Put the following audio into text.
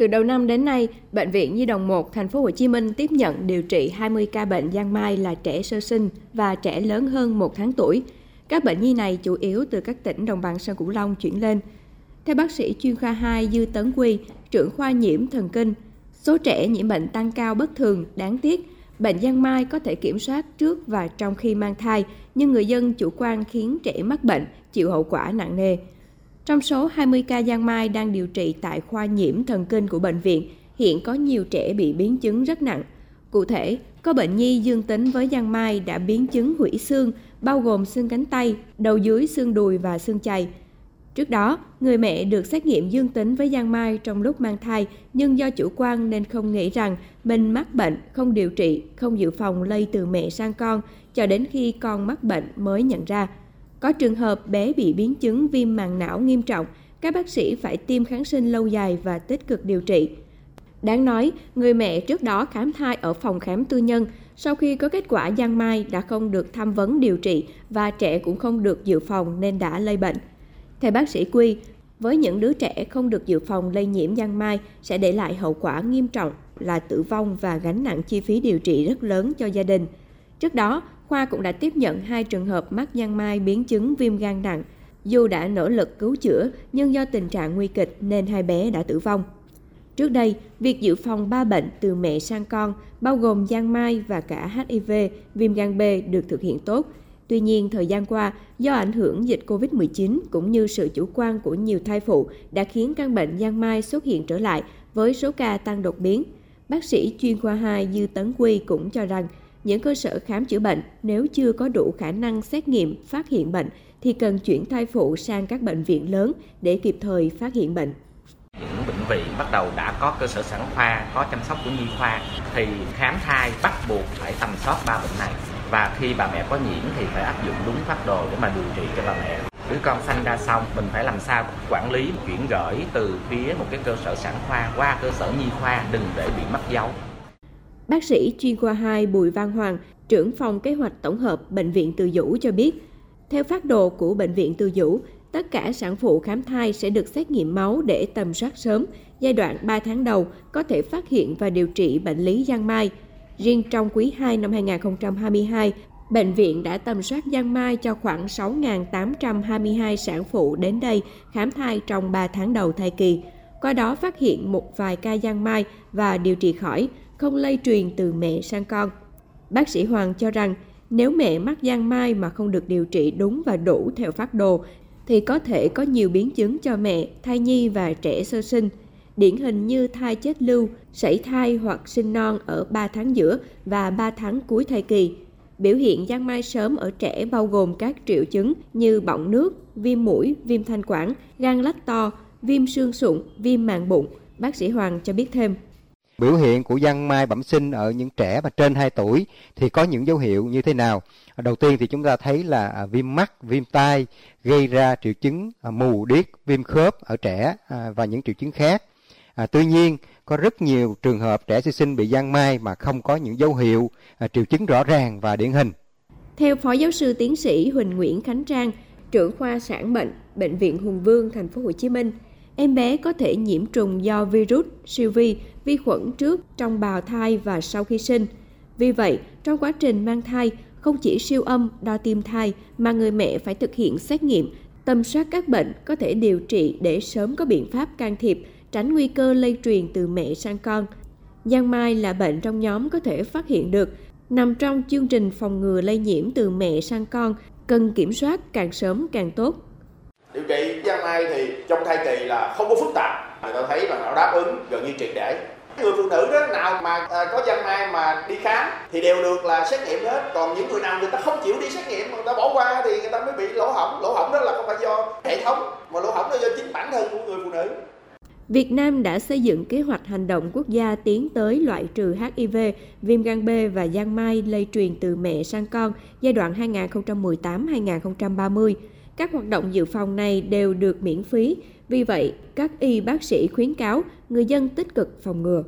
Từ đầu năm đến nay, Bệnh viện Nhi đồng 1 thành phố Hồ Chí Minh tiếp nhận điều trị 20 ca bệnh giang mai là trẻ sơ sinh và trẻ lớn hơn 1 tháng tuổi. Các bệnh nhi này chủ yếu từ các tỉnh đồng bằng sông Cửu Long chuyển lên. Theo bác sĩ chuyên khoa 2 Dư Tấn Quy, trưởng khoa nhiễm thần kinh, số trẻ nhiễm bệnh tăng cao bất thường, đáng tiếc. Bệnh giang mai có thể kiểm soát trước và trong khi mang thai, nhưng người dân chủ quan khiến trẻ mắc bệnh, chịu hậu quả nặng nề. Trong số 20 ca giang mai đang điều trị tại khoa nhiễm thần kinh của bệnh viện, hiện có nhiều trẻ bị biến chứng rất nặng. Cụ thể, có bệnh nhi dương tính với giang mai đã biến chứng hủy xương, bao gồm xương cánh tay, đầu dưới xương đùi và xương chày. Trước đó, người mẹ được xét nghiệm dương tính với giang mai trong lúc mang thai nhưng do chủ quan nên không nghĩ rằng mình mắc bệnh, không điều trị, không dự phòng lây từ mẹ sang con cho đến khi con mắc bệnh mới nhận ra. Có trường hợp bé bị biến chứng viêm màng não nghiêm trọng, các bác sĩ phải tiêm kháng sinh lâu dài và tích cực điều trị. Đáng nói, người mẹ trước đó khám thai ở phòng khám tư nhân, sau khi có kết quả giang mai đã không được tham vấn điều trị và trẻ cũng không được dự phòng nên đã lây bệnh. Theo bác sĩ Quy, với những đứa trẻ không được dự phòng lây nhiễm giang mai sẽ để lại hậu quả nghiêm trọng là tử vong và gánh nặng chi phí điều trị rất lớn cho gia đình. Trước đó, khoa cũng đã tiếp nhận hai trường hợp mắc giang mai biến chứng viêm gan nặng. Dù đã nỗ lực cứu chữa, nhưng do tình trạng nguy kịch nên hai bé đã tử vong. Trước đây, việc dự phòng ba bệnh từ mẹ sang con, bao gồm giang mai và cả HIV, viêm gan B được thực hiện tốt. Tuy nhiên, thời gian qua, do ảnh hưởng dịch COVID-19 cũng như sự chủ quan của nhiều thai phụ đã khiến căn bệnh giang mai xuất hiện trở lại với số ca tăng đột biến. Bác sĩ chuyên khoa 2 Dư Tấn Quy cũng cho rằng những cơ sở khám chữa bệnh nếu chưa có đủ khả năng xét nghiệm phát hiện bệnh thì cần chuyển thai phụ sang các bệnh viện lớn để kịp thời phát hiện bệnh. Những bệnh viện bắt đầu đã có cơ sở sản khoa, có chăm sóc của nhi khoa thì khám thai bắt buộc phải tầm soát ba bệnh này. Và khi bà mẹ có nhiễm thì phải áp dụng đúng phác đồ để mà điều trị cho bà mẹ. Đứa con sanh ra xong mình phải làm sao quản lý chuyển gửi từ phía một cái cơ sở sản khoa qua cơ sở nhi khoa đừng để bị mất dấu. Bác sĩ chuyên khoa 2 Bùi Văn Hoàng, trưởng phòng kế hoạch tổng hợp Bệnh viện Từ Dũ cho biết, theo phát đồ của Bệnh viện Từ Dũ, tất cả sản phụ khám thai sẽ được xét nghiệm máu để tầm soát sớm, giai đoạn 3 tháng đầu có thể phát hiện và điều trị bệnh lý giang mai. Riêng trong quý 2 năm 2022, bệnh viện đã tầm soát giang mai cho khoảng 6.822 sản phụ đến đây khám thai trong 3 tháng đầu thai kỳ. Qua đó phát hiện một vài ca giang mai và điều trị khỏi, không lây truyền từ mẹ sang con. Bác sĩ Hoàng cho rằng nếu mẹ mắc giang mai mà không được điều trị đúng và đủ theo phác đồ thì có thể có nhiều biến chứng cho mẹ, thai nhi và trẻ sơ sinh. Điển hình như thai chết lưu, sảy thai hoặc sinh non ở 3 tháng giữa và 3 tháng cuối thai kỳ. Biểu hiện giang mai sớm ở trẻ bao gồm các triệu chứng như bọng nước, viêm mũi, viêm thanh quản, gan lách to, viêm xương sụn, viêm màng bụng. Bác sĩ Hoàng cho biết thêm. Biểu hiện của giang mai bẩm sinh ở những trẻ mà trên 2 tuổi thì có những dấu hiệu như thế nào? Đầu tiên thì chúng ta thấy là à, viêm mắt, viêm tai gây ra triệu chứng à, mù điếc, viêm khớp ở trẻ à, và những triệu chứng khác. À, tuy nhiên, có rất nhiều trường hợp trẻ sơ sinh bị giang mai mà không có những dấu hiệu, à, triệu chứng rõ ràng và điển hình. Theo Phó Giáo sư Tiến sĩ Huỳnh Nguyễn Khánh Trang, trưởng khoa sản bệnh, Bệnh viện Hùng Vương, Thành phố Hồ Chí Minh, em bé có thể nhiễm trùng do virus, siêu vi, vi khuẩn trước, trong bào thai và sau khi sinh. Vì vậy, trong quá trình mang thai, không chỉ siêu âm, đo tim thai mà người mẹ phải thực hiện xét nghiệm, tầm soát các bệnh có thể điều trị để sớm có biện pháp can thiệp, tránh nguy cơ lây truyền từ mẹ sang con. Giang mai là bệnh trong nhóm có thể phát hiện được, nằm trong chương trình phòng ngừa lây nhiễm từ mẹ sang con, cần kiểm soát càng sớm càng tốt điều trị năm nay thì trong thai kỳ là không có phức tạp. Người ta thấy là nó đáp ứng gần như triệt để. Người phụ nữ đó nào mà à, có giang mai mà đi khám thì đều được là xét nghiệm hết. Còn những người nào người ta không chịu đi xét nghiệm người ta bỏ qua thì người ta mới bị lỗ hỏng lỗ hỏng đó là không phải do hệ thống mà lỗ hỏng là do chính bản thân của người phụ nữ. Việt Nam đã xây dựng kế hoạch hành động quốc gia tiến tới loại trừ HIV, viêm gan B và giang mai lây truyền từ mẹ sang con giai đoạn 2018-2030. Các hoạt động dự phòng này đều được miễn phí, vì vậy các y bác sĩ khuyến cáo người dân tích cực phòng ngừa.